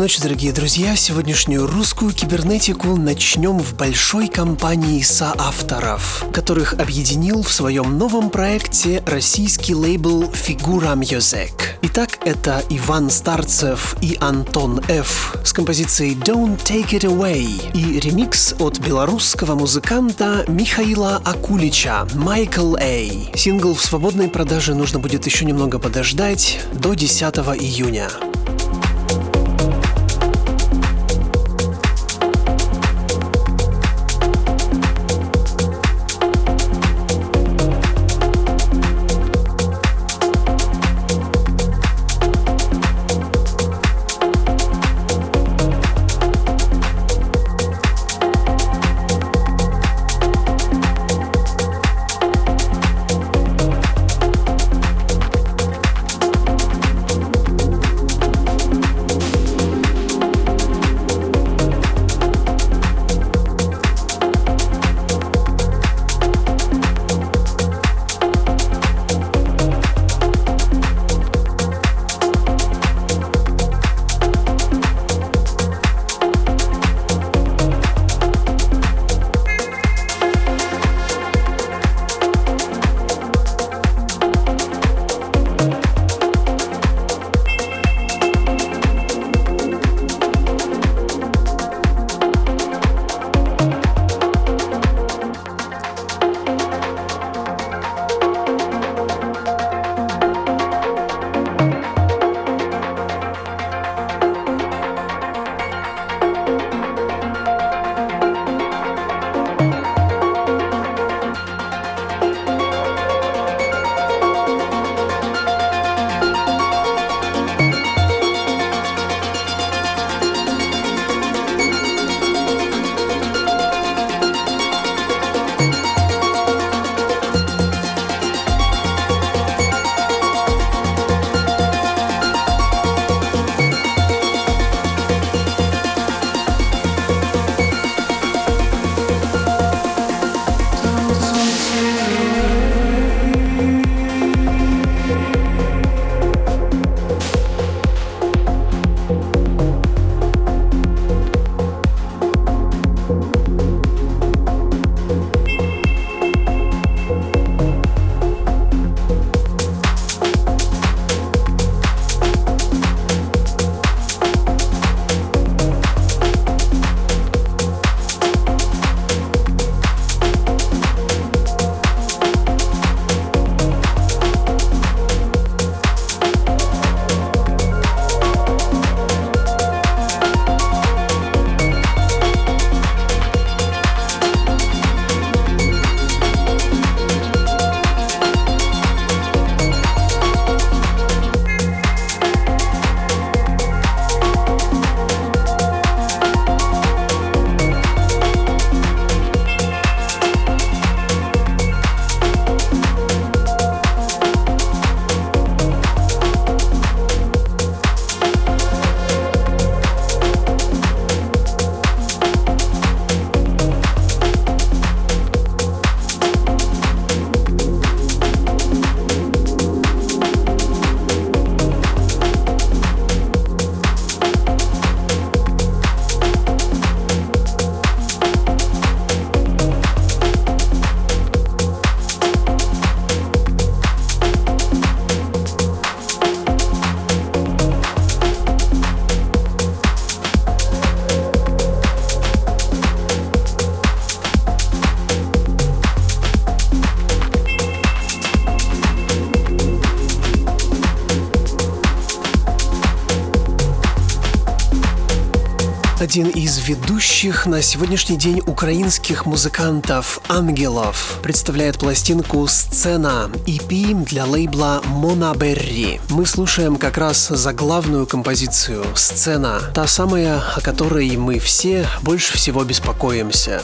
Ночи, дорогие друзья. Сегодняшнюю русскую кибернетику начнем в большой компании соавторов, которых объединил в своем новом проекте российский лейбл Фигура Music. Итак, это Иван Старцев и Антон Ф. с композицией Don't Take It Away и ремикс от белорусского музыканта Михаила Акулича Michael A. Сингл в свободной продаже нужно будет еще немного подождать до 10 июня. Один из ведущих на сегодняшний день украинских музыкантов «Ангелов» представляет пластинку «Сцена» EP для лейбла «Монаберри». Мы слушаем как раз заглавную композицию «Сцена», та самая, о которой мы все больше всего беспокоимся.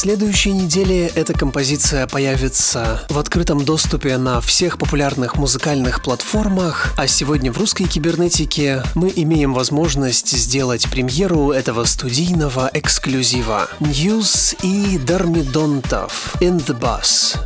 Следующей неделе эта композиция появится в открытом доступе на всех популярных музыкальных платформах, а сегодня в русской кибернетике мы имеем возможность сделать премьеру этого студийного эксклюзива. News и Дармидонтов In the Bus.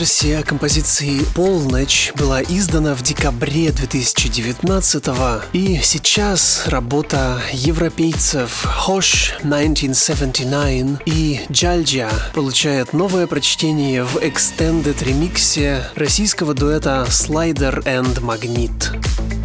Версия композиции «Полночь» была издана в декабре 2019 и сейчас работа европейцев Hosh 1979 и Джальджа получает новое прочтение в Extended ремиксе российского дуэта Slider and Magnet.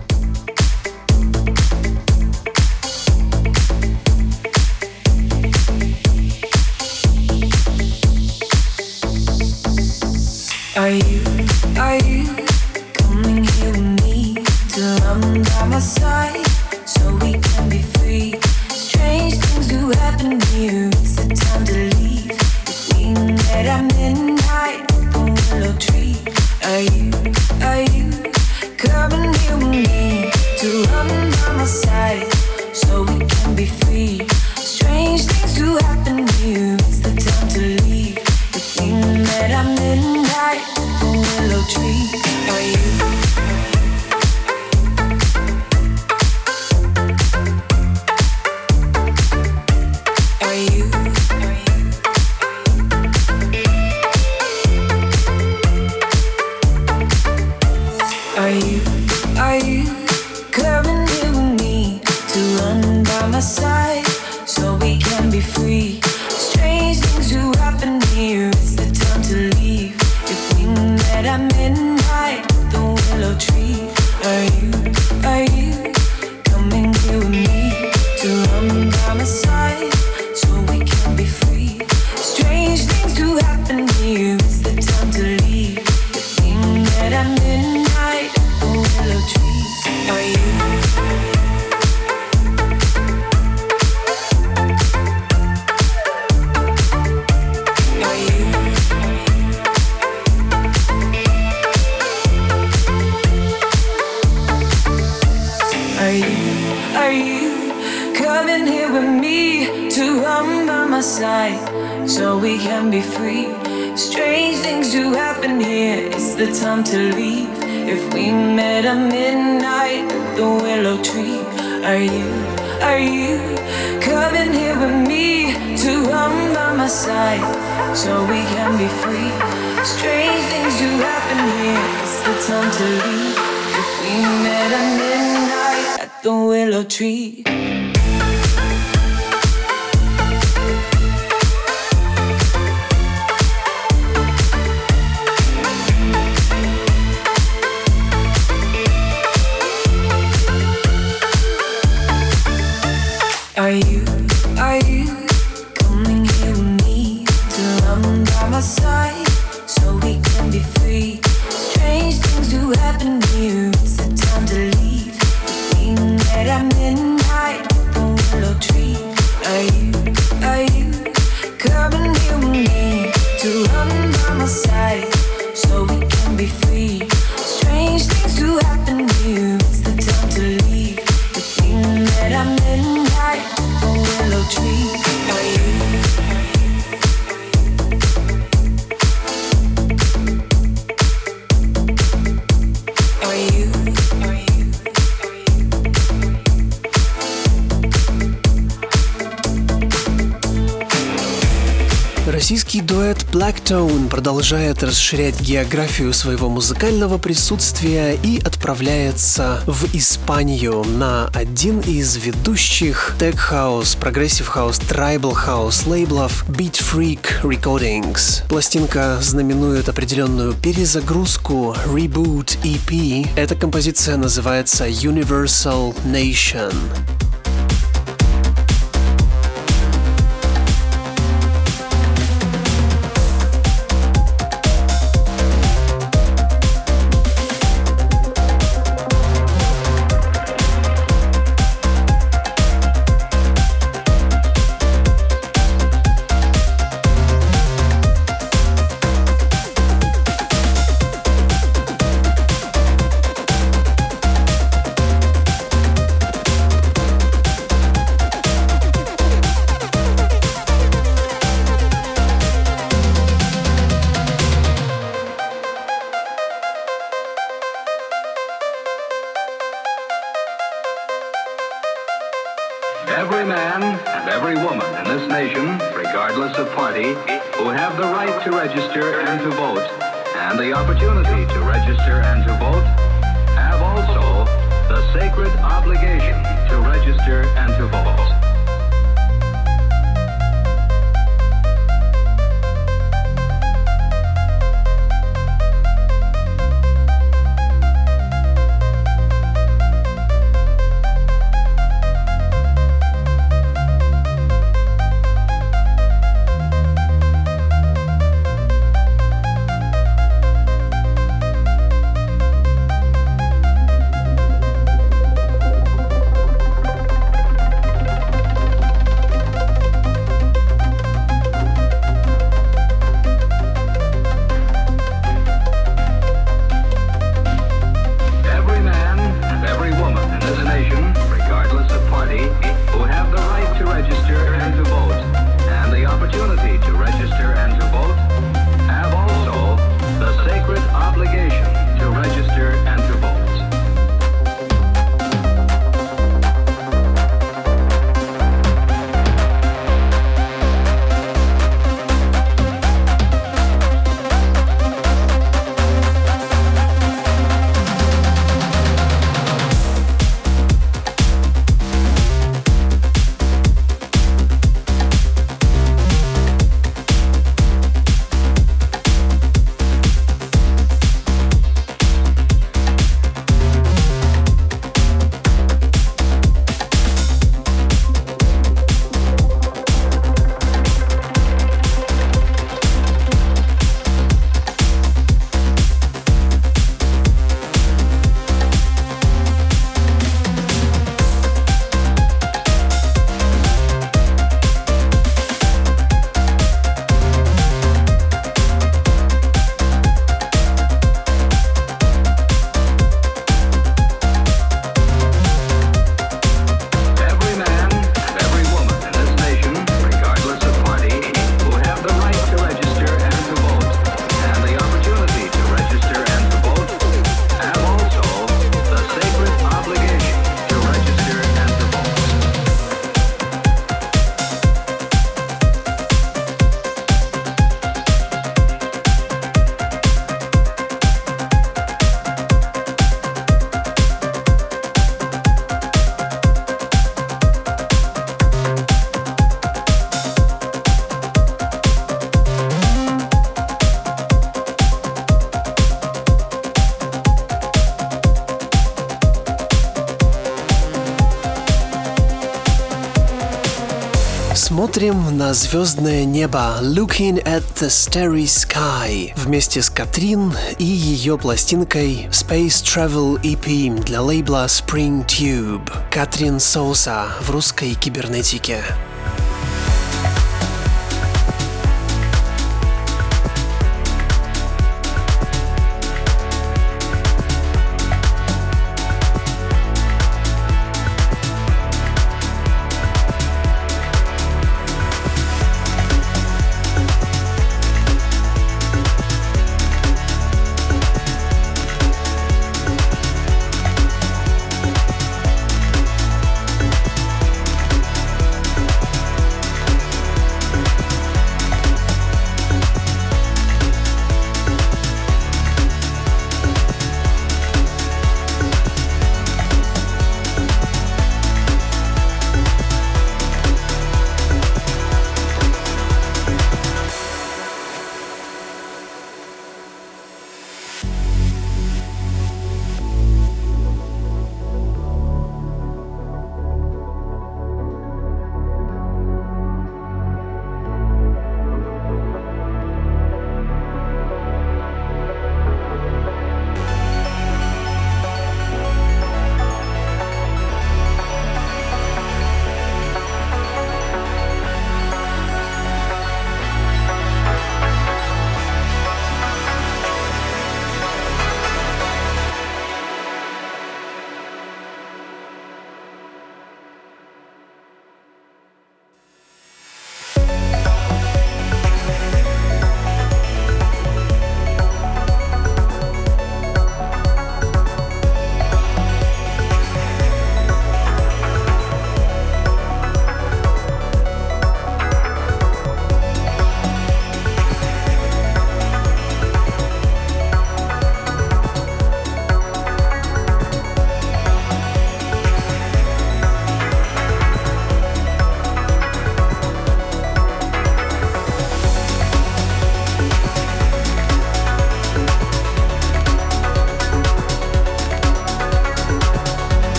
Blackstone продолжает расширять географию своего музыкального присутствия и отправляется в Испанию на один из ведущих Tech House, Progressive House, Tribal House лейблов Beat Freak Recordings. Пластинка знаменует определенную перезагрузку Reboot EP. Эта композиция называется Universal Nation. Смотрим на звездное небо Looking at the Starry Sky вместе с Катрин и ее пластинкой Space Travel EP для лейбла Spring Tube. Катрин Соуса в русской кибернетике.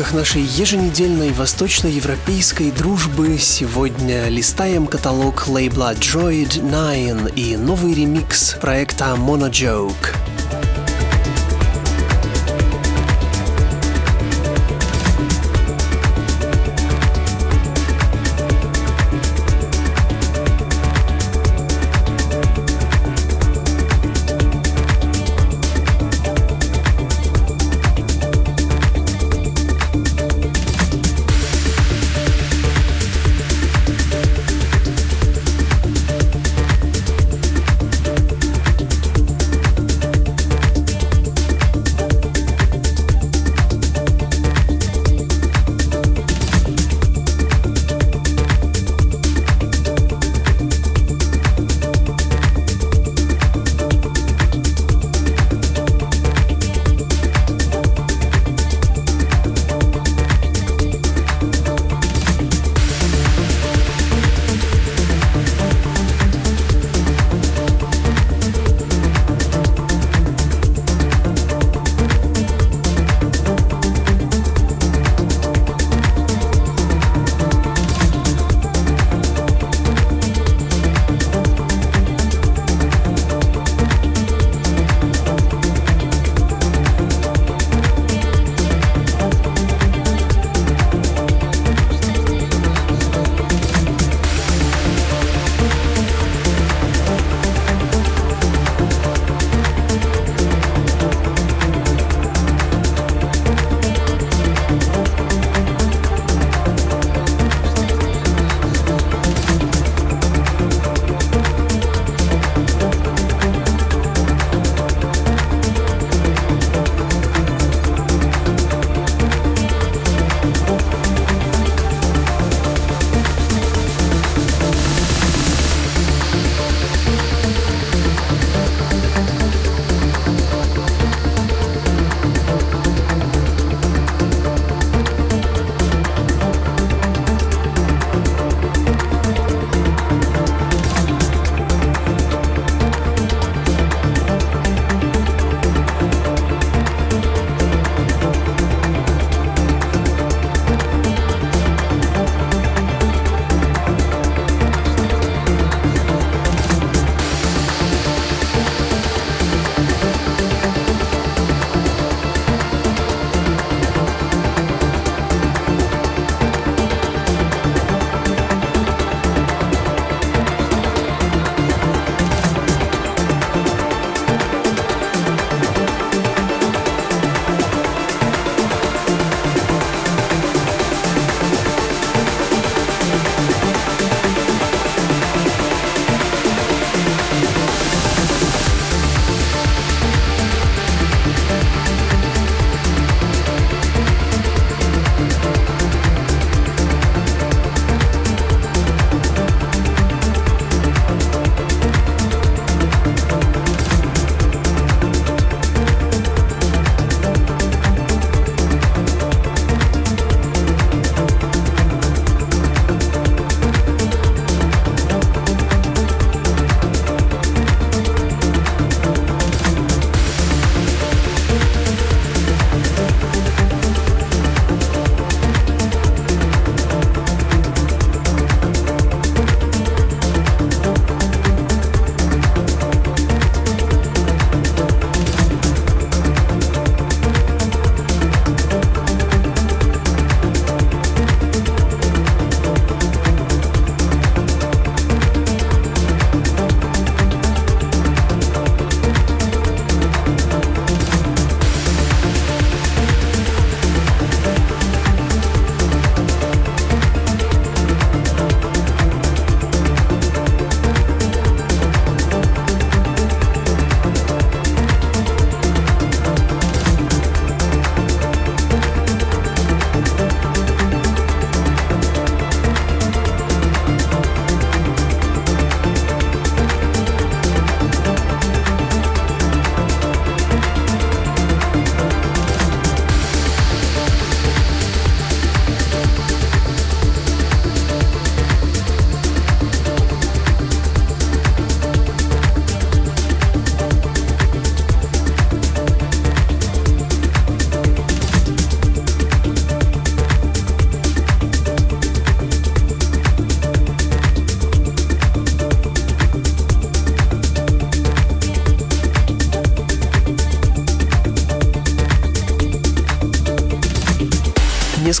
Рамках нашей еженедельной восточноевропейской дружбы сегодня листаем каталог лейбла Droid 9 и новый ремикс проекта Monojoke.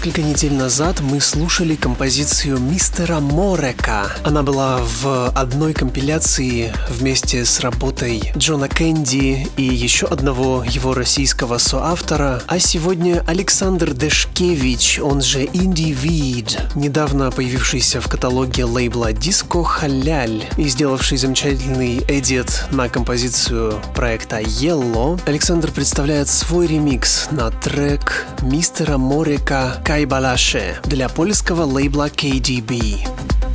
Несколько недель назад мы слушали композицию мистера Морека. Она была в одной компиляции вместе с работой Джона Кэнди и еще одного его российского соавтора. А сегодня Александр Дешкевич, он же Инди Вид, недавно появившийся в каталоге лейбла Disco Халяль и сделавший замечательный эдит на композицию проекта Yellow, Александр представляет свой ремикс на трек мистера Морека Кайбалаше для польского лейбла KDB.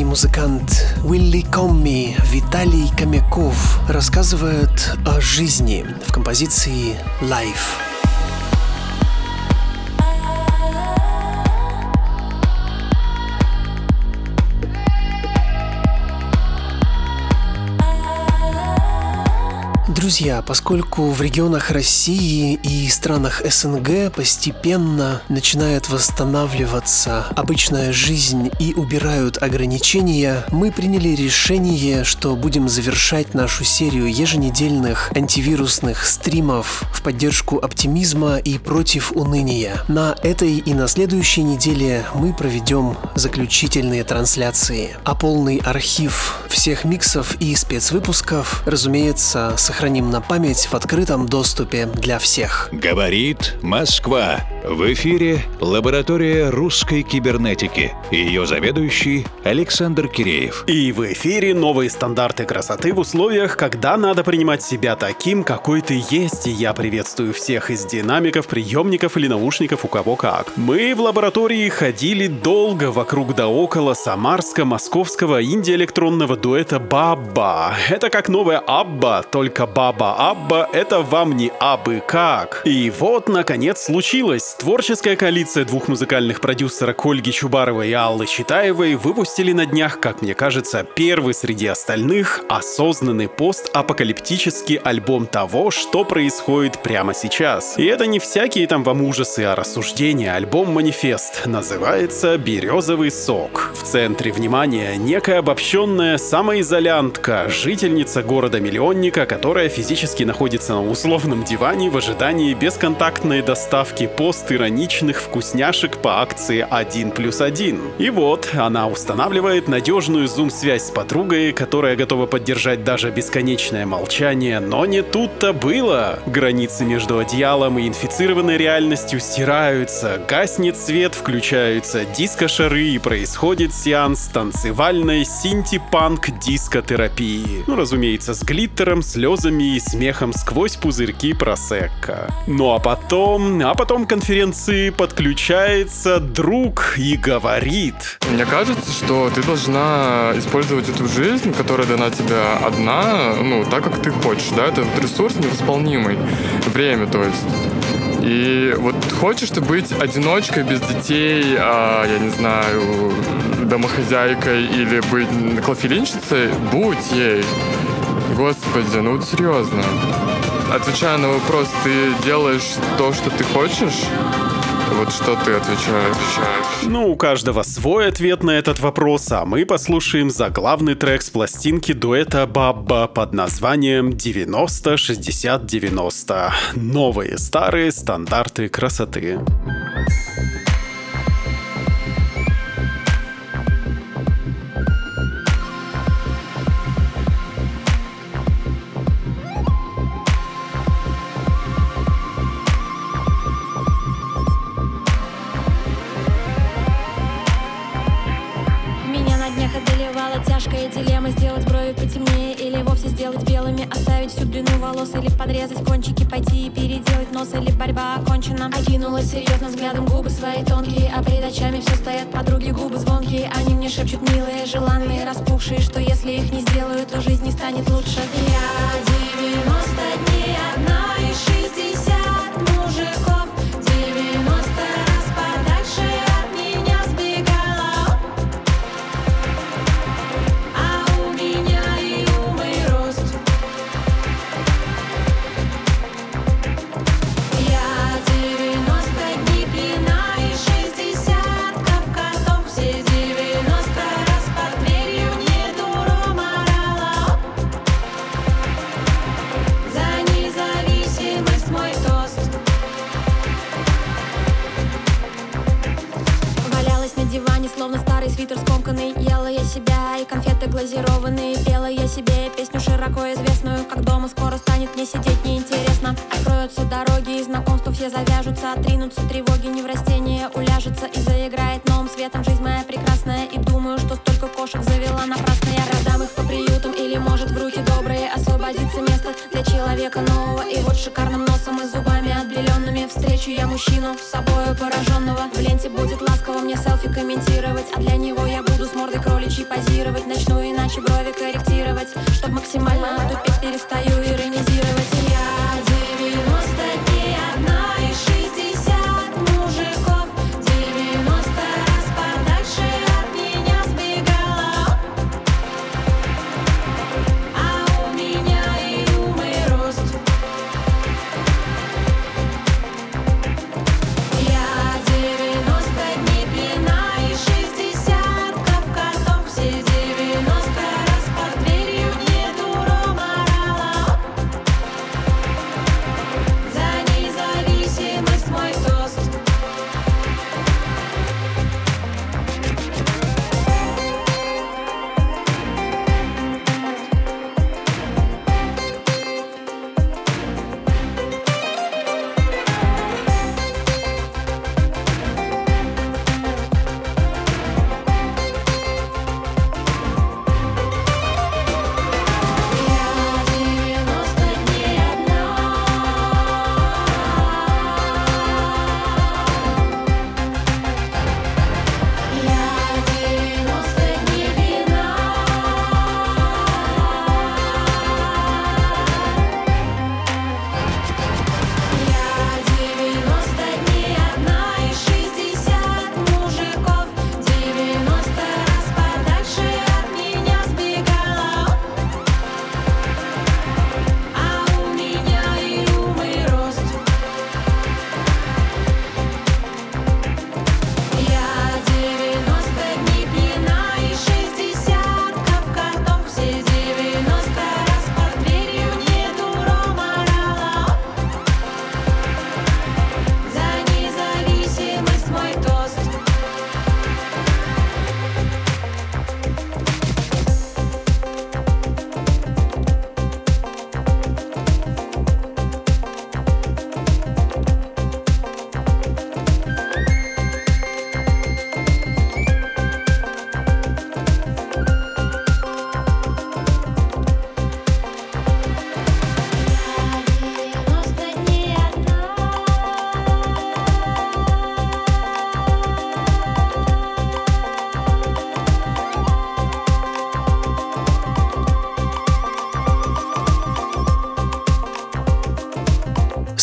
Уральский музыкант Уилли Комми Виталий Комяков рассказывает о жизни в композиции «Life». Друзья, поскольку в регионах России и странах СНГ постепенно начинает восстанавливаться обычная жизнь и убирают ограничения, мы приняли решение, что будем завершать нашу серию еженедельных антивирусных стримов в поддержку оптимизма и против уныния. На этой и на следующей неделе мы проведем заключительные трансляции, а полный архив всех миксов и спецвыпусков, разумеется, сохраним на память в открытом доступе для всех. Говорит Москва. В эфире лаборатория русской кибернетики ее заведующий Александр Киреев. И в эфире новые стандарты красоты в условиях, когда надо принимать себя таким, какой ты есть. И я приветствую всех из динамиков, приемников или наушников, у кого как. Мы в лаборатории ходили долго вокруг да около самарско-московского инди-электронного дуэта Баба. Это как новая Абба, только Баба Абба — это вам не абы как. И вот, наконец, случилось. Творческая коалиция двух музыкальных продюсерок Ольги Чубаровой и Аллы Читаевой выпустили на днях, как мне кажется, первый среди остальных осознанный постапокалиптический альбом того, что происходит прямо сейчас. И это не всякие там вам ужасы, а рассуждения. Альбом-манифест называется «Березовый сок». В центре внимания некая обобщенная самоизолянтка, жительница города-миллионника, которая физически находится на условном диване в ожидании бесконтактной доставки пост постироничных вкусняшек по акции 1 плюс 1. И вот, она устанавливает надежную зум-связь с подругой, которая готова поддержать даже бесконечное молчание, но не тут-то было. Границы между одеялом и инфицированной реальностью стираются, гаснет свет, включаются диско-шары и происходит сеанс танцевальной синти-панк дискотерапии. Ну, разумеется, с глиттером, слезами и смехом сквозь пузырьки просекка. Ну а потом, а потом конференции подключается друг и говорит. Мне кажется, что ты должна использовать эту жизнь, которая дана тебе одна, ну, так, как ты хочешь, да, это вот ресурс невосполнимый, время, то есть. И вот хочешь ты быть одиночкой, без детей, а, я не знаю, домохозяйкой или быть клофелинщицей, будь ей. Господи, ну вот серьезно отвечая на вопрос, ты делаешь то, что ты хочешь? Вот что ты отвечаешь? Ну, у каждого свой ответ на этот вопрос, а мы послушаем заглавный трек с пластинки дуэта Бабба под названием 90-60-90. Новые старые стандарты красоты. Волос Или подрезать кончики, пойти и переделать нос Или борьба окончена. Окинула серьезно взглядом губы свои тонкие А перед очами все стоят подруги, губы звонкие. Они мне шепчут милые, желанные, распухшие Что если их не сделаю, то жизнь не станет лучше Я 90 дней одна глазированные Пела я себе песню широко известную Как дома скоро станет мне сидеть неинтересно. Откроются дороги и знакомства все завяжутся Отринутся тревоги, не в растение уляжется И заиграет новым светом жизнь моя прекрасная И думаю, что столько кошек завела напрасно. Я продам их по приютам или может в руки добрые Освободится место для человека нового. И вот шикарным носом и зубами отбеленными Встречу я мужчину с собой пораженного. В ленте будет ласково мне селфи комментировать А для него я буду с мордой кроличьей позировать. Начну иначе брови корректировать Чтоб максимально тупить перестаю иронизировать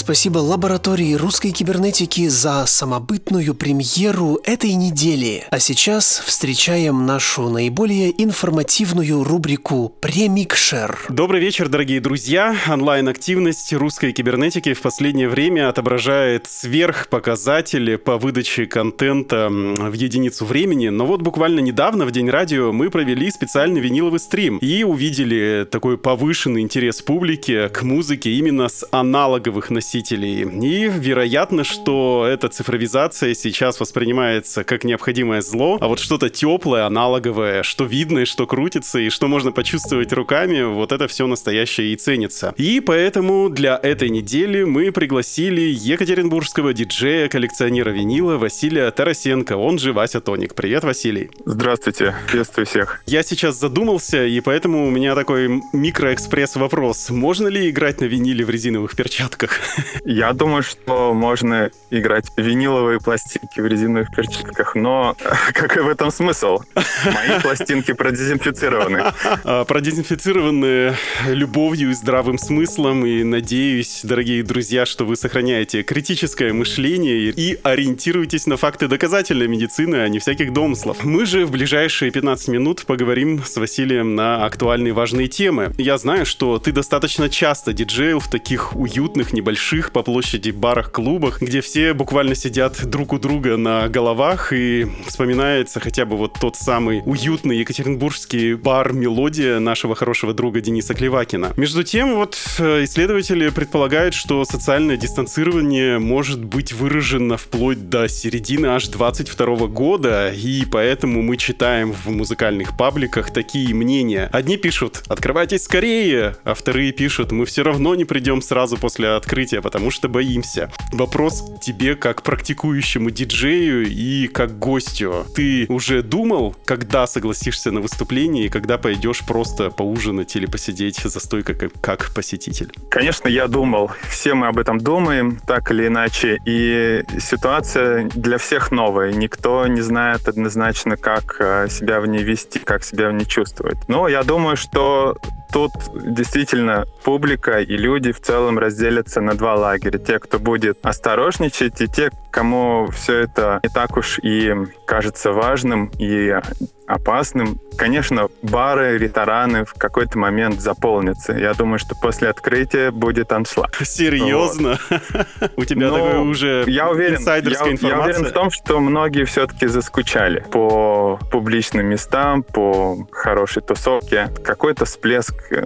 спасибо лаборатории русской кибернетики за самобытную премьеру этой недели. А сейчас встречаем нашу наиболее информативную рубрику «Премикшер». Добрый вечер, дорогие друзья. Онлайн-активность русской кибернетики в последнее время отображает сверхпоказатели по выдаче контента в единицу времени. Но вот буквально недавно, в День радио, мы провели специальный виниловый стрим и увидели такой повышенный интерес публики к музыке именно с аналоговых носителей. И вероятно, что эта цифровизация сейчас воспринимается как необходимое зло, а вот что-то теплое, аналоговое, что видно, что крутится и что можно почувствовать руками, вот это все настоящее и ценится. И поэтому для этой недели мы пригласили екатеринбургского диджея-коллекционера винила Василия Тарасенко, он же Вася Тоник. Привет, Василий. Здравствуйте, приветствую всех. Я сейчас задумался, и поэтому у меня такой микроэкспресс вопрос. Можно ли играть на виниле в резиновых перчатках? Я думаю, что можно играть виниловые пластинки в резиновых перчатках, но какой в этом смысл? Мои пластинки продезинфицированы. А, продезинфицированы любовью и здравым смыслом, и надеюсь, дорогие друзья, что вы сохраняете критическое мышление и ориентируетесь на факты доказательной медицины, а не всяких домыслов. Мы же в ближайшие 15 минут поговорим с Василием на актуальные важные темы. Я знаю, что ты достаточно часто диджейл в таких уютных, небольших по площади барах-клубах, где все буквально сидят друг у друга на головах и вспоминается хотя бы вот тот самый уютный екатеринбургский бар «Мелодия» нашего хорошего друга Дениса Клевакина. Между тем, вот э, исследователи предполагают, что социальное дистанцирование может быть выражено вплоть до середины аж 22 года, и поэтому мы читаем в музыкальных пабликах такие мнения. Одни пишут «Открывайтесь скорее», а вторые пишут «Мы все равно не придем сразу после открытия, потому что боимся». Вопрос тебе как практикующему диджею и как гостю. Ты уже думал, когда согласишься на выступление и когда пойдешь просто поужинать или посидеть за стойкой как, как посетитель? Конечно, я думал. Все мы об этом думаем, так или иначе. И ситуация для всех новая. Никто не знает однозначно, как э, себя в ней вести, как себя в ней чувствовать. Но я думаю, что тут действительно публика и люди в целом разделятся на два лагеря. Те, кто будет осторожничать, и те, кому все это не так уж и кажется важным и опасным. Конечно, бары, рестораны в какой-то момент заполнятся. Я думаю, что после открытия будет аншлаг. Серьезно? У тебя Ну, такой уже я уверен, инсайдерская я, я информация? уверен в том, что многие все-таки заскучали по публичным местам, по хорошей тусовке. Какой-то всплеск э,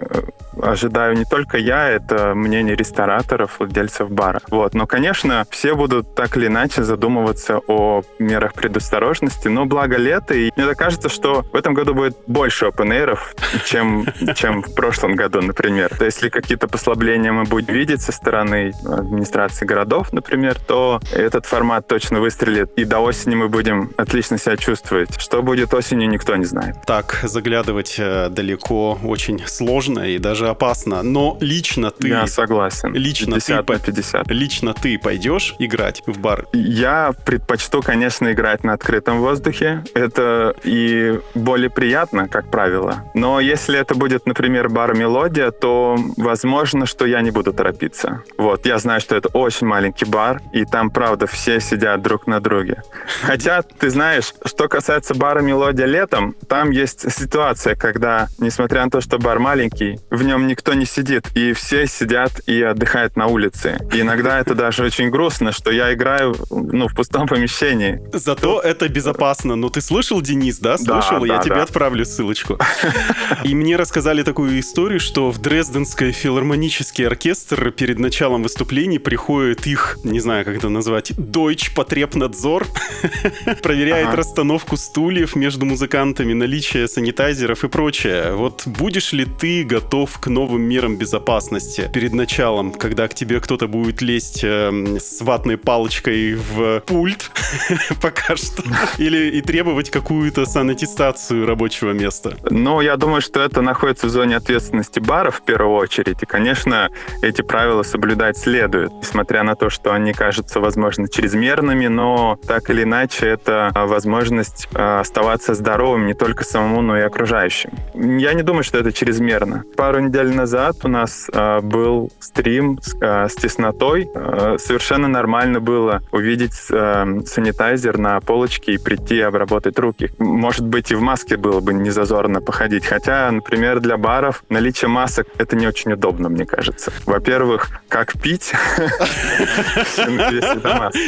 ожидаю не только я, это мнение рестораторов, владельцев бара. Вот. Но, конечно, все будут так или иначе задумываться о мерах предосторожности, но благо лето, и мне так кажется, что в этом году будет больше open чем, чем в прошлом году, например. То есть, если какие-то послабления мы будем видеть со стороны администрации городов, например, то этот формат точно выстрелит, и до осени мы будем отлично себя чувствовать. Что будет осенью, никто не знает. Так, заглядывать э, далеко очень сложно и даже опасно. Но лично ты... Я согласен. Лично ты, 50 по- на 50. лично ты пойдешь играть в бар? Я предпочту, конечно, играть на открытом воздухе. Это и более приятно, как правило. Но если это будет, например, бар «Мелодия», то возможно, что я не буду торопиться. Вот, я знаю, что это очень маленький бар, и там, правда, все сидят друг на друге. Хотя, ты знаешь, что касается бара «Мелодия» летом, там есть ситуация, когда, несмотря на то, что бар маленький, в нем никто не сидит, и все сидят и отдыхают на улице. И иногда это даже очень грустно, что я играю ну, в пустом помещении. Зато это безопасно. Ну, ты слышал, Денис, да? Да, Слышал? Я да, тебе да. отправлю ссылочку. И мне рассказали такую историю, что в Дрезденский филармонический оркестр перед началом выступлений приходит их, не знаю, как это назвать, Deutsch Потребнадзор, проверяет Ага. расстановку стульев между музыкантами, наличие санитайзеров и прочее. Вот будешь ли ты готов к новым мерам безопасности перед началом, когда к тебе кто-то будет лезть эм, с ватной палочкой в пульт пока что. Или и требовать какую-то санатистацию рабочего места. Ну, я думаю, что это находится в зоне ответственности баров в первую очередь. И, конечно, эти правила соблюдать следует, несмотря на то, что они кажутся, возможно, чрезмерными, но так или иначе это а, возможность а, оставаться здоровым не только самому, но и окружающим. Я не думаю, что это чрезмерно. Пару недель назад у нас а, был стрим с, с теснотой. Совершенно нормально было увидеть санитайзер на полочке и прийти обработать руки. Может быть, и в маске было бы не зазорно походить. Хотя, например, для баров наличие масок — это не очень удобно, мне кажется. Во-первых, как пить,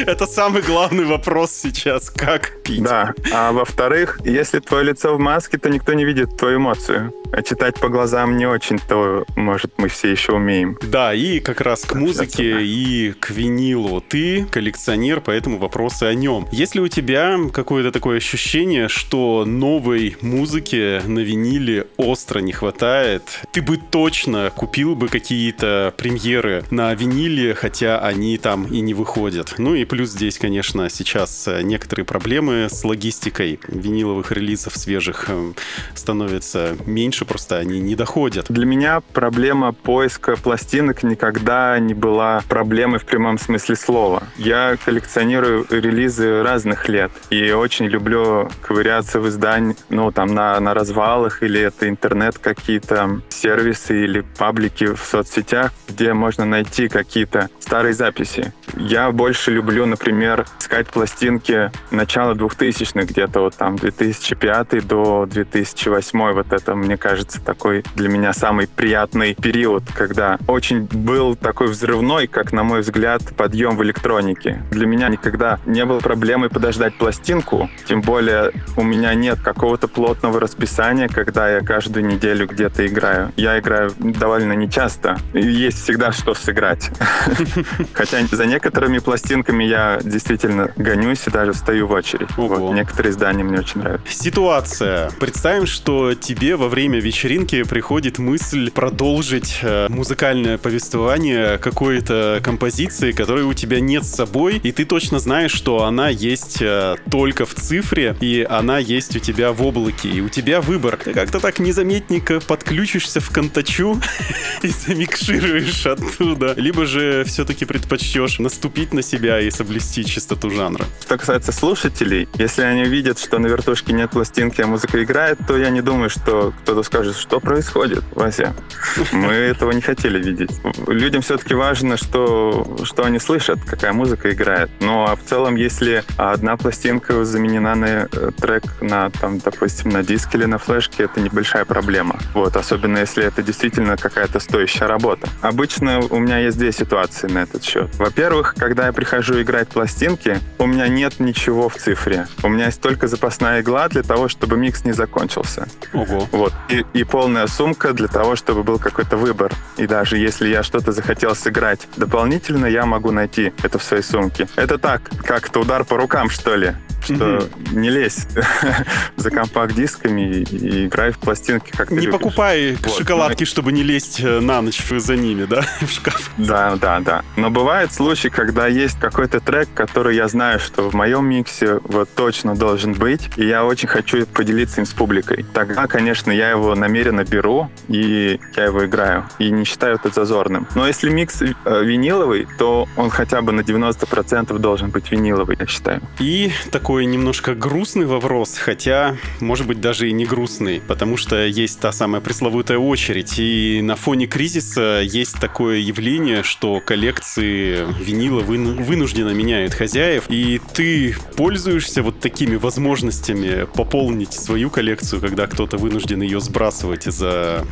Это самый главный вопрос сейчас. Как пить? Да. А во-вторых, если твое лицо в маске, то никто не видит твою эмоцию. А читать по глазам не очень-то, может, мы все еще умеем. Да, и как раз к музыке и к винилу. Ты коллекционер, поэтому вопросы о нем. Есть ли у тебя какое-то такое ощущение, что новой музыки на виниле остро не хватает? Ты бы точно купил бы какие-то премьеры на виниле, хотя они там и не выходят. Ну и плюс здесь, конечно, сейчас некоторые проблемы с логистикой виниловых релизов свежих эм, становится меньше просто они не доходят. Для меня проблема поиска пластинок никогда не была проблемой в прямом смысле слова. Я коллекционирую релизы разных лет и очень люблю ковыряться в издании, ну, там, на, на развалах, или это интернет какие-то сервисы или паблики в соцсетях, где можно найти какие-то старые записи. Я больше люблю, например, искать пластинки начала 2000-х, где-то вот там 2005 до 2008, вот это, мне кажется, такой для меня самый приятный период, когда очень был такой взрывной, как, на мой взгляд, подъем в электронике. Для меня никогда не было проблемой подождать пластинку, тем более у меня нет какого-то плотного расписания, когда я каждую неделю где-то играю. Я играю довольно нечасто, и есть всегда что сыграть. Хотя за некоторыми пластинками я действительно гонюсь и даже стою в очередь. Вот, некоторые издания мне очень нравятся. Ситуация. Представим, что тебе во время вечеринки приходит мысль продолжить э, музыкальное повествование какой-то композиции, которой у тебя нет с собой, и ты точно знаешь, что она есть э, только в цифре, и она есть у тебя в облаке, и у тебя выбор. Ты как-то так незаметненько подключишься в контачу и замикшируешь оттуда, либо же все-таки предпочтешь наступить на себя и соблюсти чистоту жанра. Что касается слушателей, если они видят, что на вертушке нет пластинки, а музыка играет, то я не думаю, что кто-то скажет, что происходит, Вася. Мы этого не хотели видеть. Людям все-таки важно, что, что они слышат, какая музыка играет. Но а в целом, если одна пластинка заменена на э, трек на, там, допустим, на диск или на флешке, это небольшая проблема. Вот, особенно если это действительно какая-то стоящая работа. Обычно у меня есть две ситуации на этот счет. Во-первых, когда я прихожу играть пластинки, у меня нет ничего в цифре. У меня есть только запасная игла для того, чтобы микс не закончился. Ого. Вот. И и, полная сумка для того, чтобы был какой-то выбор. И даже если я что-то захотел сыграть дополнительно, я могу найти это в своей сумке. Это так, как-то удар по рукам, что ли что не лезь за компакт-дисками и играй в пластинки, как ты Не любишь. покупай вот. шоколадки, Но... чтобы не лезть э, на ночь за ними, да, в шкаф. Да, да, да. Но бывает случай, когда есть какой-то трек, который я знаю, что в моем миксе вот точно должен быть, и я очень хочу поделиться им с публикой. Тогда, конечно, я его намеренно беру, и я его играю. И не считаю это зазорным. Но если микс э, виниловый, то он хотя бы на 90% должен быть виниловый, я считаю. И такой немножко грустный вопрос, хотя, может быть, даже и не грустный, потому что есть та самая пресловутая очередь, и на фоне кризиса есть такое явление, что коллекции винила вынужденно меняют хозяев, и ты пользуешься вот такими возможностями пополнить свою коллекцию, когда кто-то вынужден ее сбрасывать за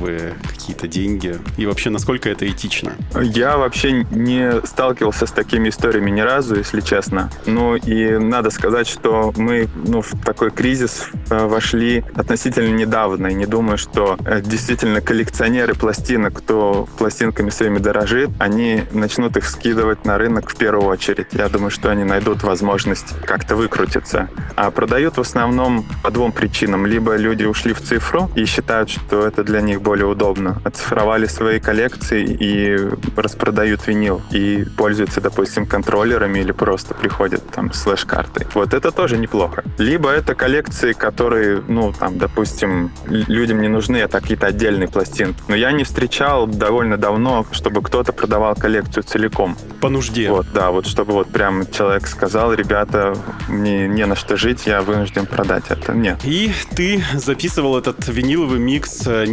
дешевые какие-то деньги, и вообще, насколько это этично? Я вообще не сталкивался с такими историями ни разу, если честно. Ну и надо сказать, что мы ну, в такой кризис э, вошли относительно недавно. И не думаю, что э, действительно коллекционеры пластинок, кто пластинками своими дорожит, они начнут их скидывать на рынок в первую очередь. Я думаю, что они найдут возможность как-то выкрутиться. А продают в основном по двум причинам. Либо люди ушли в цифру и считают, что это для них более удобно. Оцифровали свои коллекции и распродают винил. И пользуются, допустим, контроллерами или просто приходят там с флеш-картой. Вот это тоже неплохо. Либо это коллекции, которые, ну, там, допустим, людям не нужны, это какие-то отдельные пластинки. Но я не встречал довольно давно, чтобы кто-то продавал коллекцию целиком. По нужде. Вот, да, вот чтобы вот прям человек сказал, ребята, мне не на что жить, я вынужден продать это. Нет. И ты записывал этот виниловый микс э,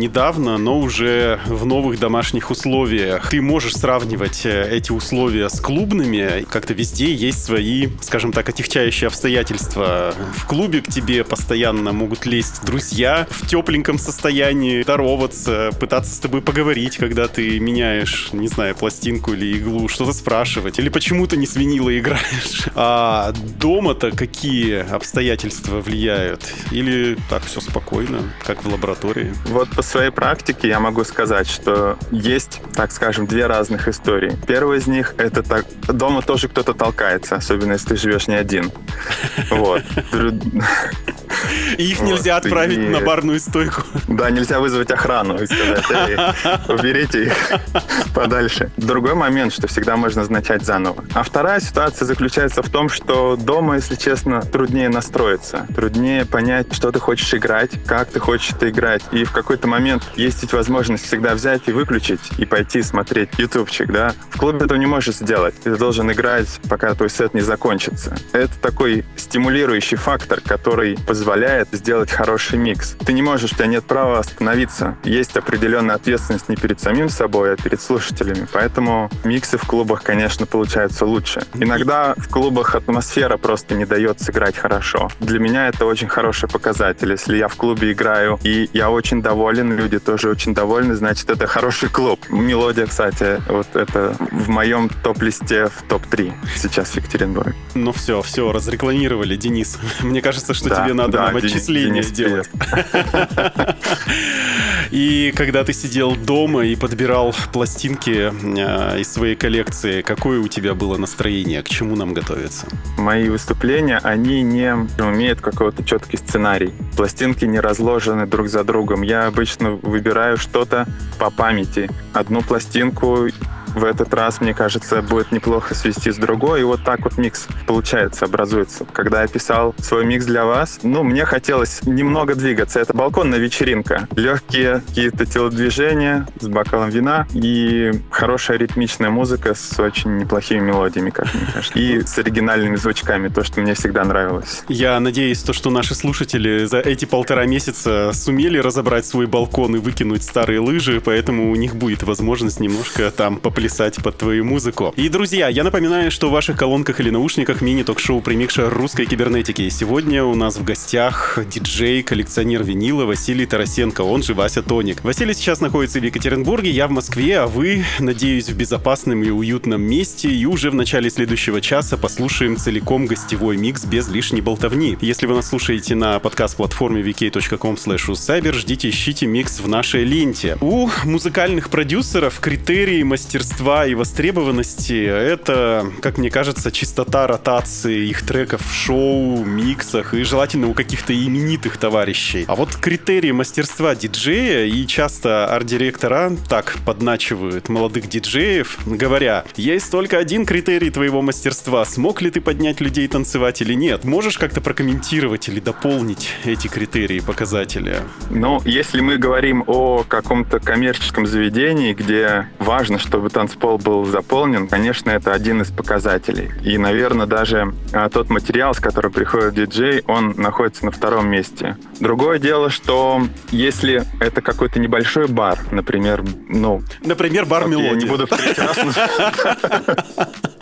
недавно, но уже в новых домашних условиях. Ты можешь сравнивать э, эти условия с клубными. Как-то везде есть свои, скажем так, отягчающие обстоятельства. В клубе к тебе постоянно могут лезть друзья в тепленьком состоянии, здороваться, пытаться с тобой поговорить, когда ты меняешь, не знаю, пластинку или иглу, что-то спрашивать. Или почему ты не с винила играешь. А дома-то какие обстоятельства влияют? Или так все спокойно, как в лаборатории? Вот по своей практике я могу сказать, что есть, так скажем, две разных истории. Первая из них — это так, дома тоже кто-то толкается, особенно если ты живешь не один. Вот. И их нельзя отправить на барную стойку. Да, нельзя вызвать охрану и сказать, эй, уберите их подальше. Другой момент, что всегда можно начать заново. А вторая ситуация заключается в том, что дома, если честно, труднее настроиться, труднее понять, что ты хочешь играть, как ты хочешь это играть. И в какой-то момент есть ведь возможность всегда взять и выключить и пойти смотреть ютубчик, да. В клубе этого не можешь сделать. Ты должен играть, пока твой сет не закончится. Это такой стимулирующий фактор, который позволяет сделать хороший микс. Ты не можешь, у тебя нет права остановиться. Есть определенная ответственность не перед самим собой, а перед слушателями. Поэтому миксы в клубах, конечно, получаются лучше. Иногда в клубах атмосфера просто не дает сыграть хорошо. Для меня это очень хороший показатель. Если я в клубе играю, и я очень доволен, люди тоже очень довольны, значит, это хороший клуб. Мелодия, кстати, вот это в моем топ-листе в топ-3 сейчас в Екатеринбурге. Ну все, все, разрекламировали, Денис. Мне кажется, что да, тебе надо да, нам отчисление Денис, сделать. И когда ты сидел дома и подбирал пластинки э, из своей коллекции, какое у тебя было настроение? К чему нам готовиться? Мои выступления, они не умеют какой-то четкий сценарий. Пластинки не разложены друг за другом. Я обычно выбираю что-то по памяти. Одну пластинку в этот раз, мне кажется, будет неплохо свести с другой. И вот так вот микс получается, образуется. Когда я писал свой микс для вас, ну, мне хотелось немного двигаться. Это балконная вечеринка. Легкие какие-то телодвижения с бокалом вина и хорошая ритмичная музыка с очень неплохими мелодиями, как мне кажется. И с оригинальными звучками, то, что мне всегда нравилось. Я надеюсь, то, что наши слушатели за эти полтора месяца сумели разобрать свой балкон и выкинуть старые лыжи, поэтому у них будет возможность немножко там поплясать плясать под твою музыку. И, друзья, я напоминаю, что в ваших колонках или наушниках мини-ток-шоу «Примикша русской кибернетики». Сегодня у нас в гостях диджей, коллекционер винила Василий Тарасенко, он же Вася Тоник. Василий сейчас находится в Екатеринбурге, я в Москве, а вы, надеюсь, в безопасном и уютном месте. И уже в начале следующего часа послушаем целиком гостевой микс без лишней болтовни. Если вы нас слушаете на подкаст-платформе vk.com slash ждите, ищите микс в нашей ленте. У музыкальных продюсеров критерии мастерства качества и востребованности — это, как мне кажется, чистота ротации их треков в шоу, миксах и желательно у каких-то именитых товарищей. А вот критерии мастерства диджея и часто арт-директора так подначивают молодых диджеев, говоря, есть только один критерий твоего мастерства, смог ли ты поднять людей танцевать или нет. Можешь как-то прокомментировать или дополнить эти критерии, показатели? Ну, если мы говорим о каком-то коммерческом заведении, где важно, чтобы танцпол был заполнен, конечно, это один из показателей. И, наверное, даже а, тот материал, с которым приходит диджей, он находится на втором месте. Другое дело, что если это какой-то небольшой бар, например, ну... Например, бар «Мелодия». Я не буду в третий раз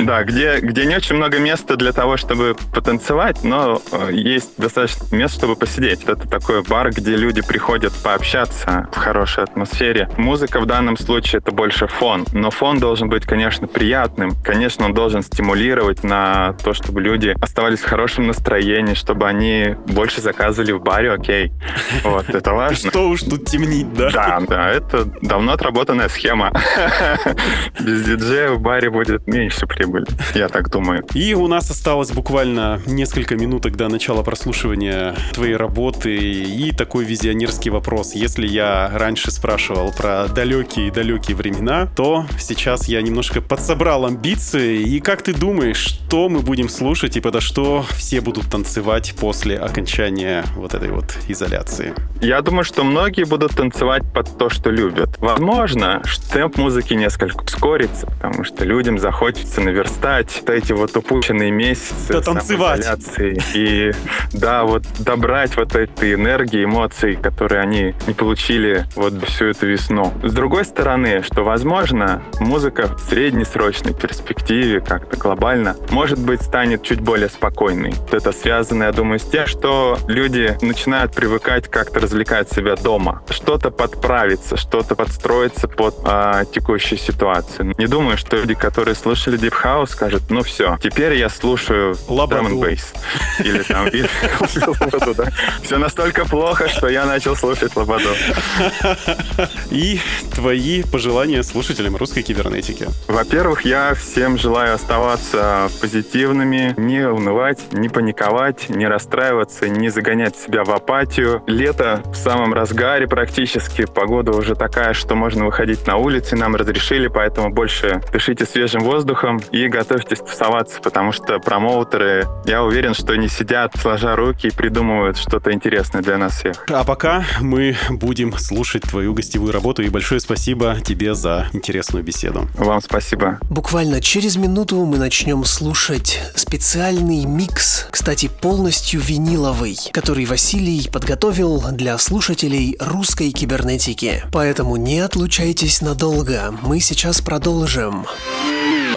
Да, где, где не очень много места для того, чтобы потанцевать, но э, есть достаточно мест, чтобы посидеть. Это такой бар, где люди приходят пообщаться в хорошей атмосфере. Музыка в данном случае это больше фон, но фон должен быть, конечно, приятным. Конечно, он должен стимулировать на то, чтобы люди оставались в хорошем настроении, чтобы они больше заказывали в баре, окей. Вот, это важно. Что уж тут темнить, да? Да, да, это давно отработанная схема. Без диджея в баре будет меньше прибыли, я так думаю. И у нас осталось буквально несколько минуток до начала прослушивания твоей работы и такой визионерский вопрос. Если я раньше спрашивал про далекие-далекие времена, то сейчас я немножко подсобрал амбиции. И как ты думаешь, что мы будем слушать и подо что все будут танцевать после окончания вот этой вот изоляции? Я думаю, что многие будут танцевать под то, что любят. Возможно, что темп музыки несколько ускорится, потому что людям захочется наверстать вот эти вот упущенные месяцы Да танцевать. И да, вот добрать вот этой энергии, эмоций, которые они не получили вот всю эту весну. С другой стороны, что возможно, музыка в среднесрочной перспективе, как-то глобально, может быть, станет чуть более спокойной. Вот Это связано, я думаю, с тем, что люди начинают привыкать как-то развлекать себя дома. Что-то подправиться, что-то подстроиться под а, текущую ситуацию. Не думаю, что люди, которые слушали Deep House, скажут, ну все, теперь я слушаю. Drum and Bass. Или там... или- да. Все настолько плохо, что я начал слушать Лободу. И твои пожелания слушателям русской кибернетики. Во-первых, я всем желаю оставаться позитивными, не унывать, не паниковать, не расстраиваться, не загонять себя в апатию. Лето в самом разгаре практически, погода уже такая, что можно выходить на улицы, нам разрешили, поэтому больше дышите свежим воздухом и готовьтесь тусоваться, потому что промоутеры, я уверен, что не сидят сложа руки и придумывают что-то интересное для нас всех. А пока мы будем слушать твою гостевую работу. И большое спасибо тебе за интересную беседу. Вам спасибо. Буквально через минуту мы начнем слушать специальный микс, кстати, полностью виниловый, который Василий подготовил для слушателей русской кибернетики. Поэтому не отлучайтесь надолго, мы сейчас продолжим.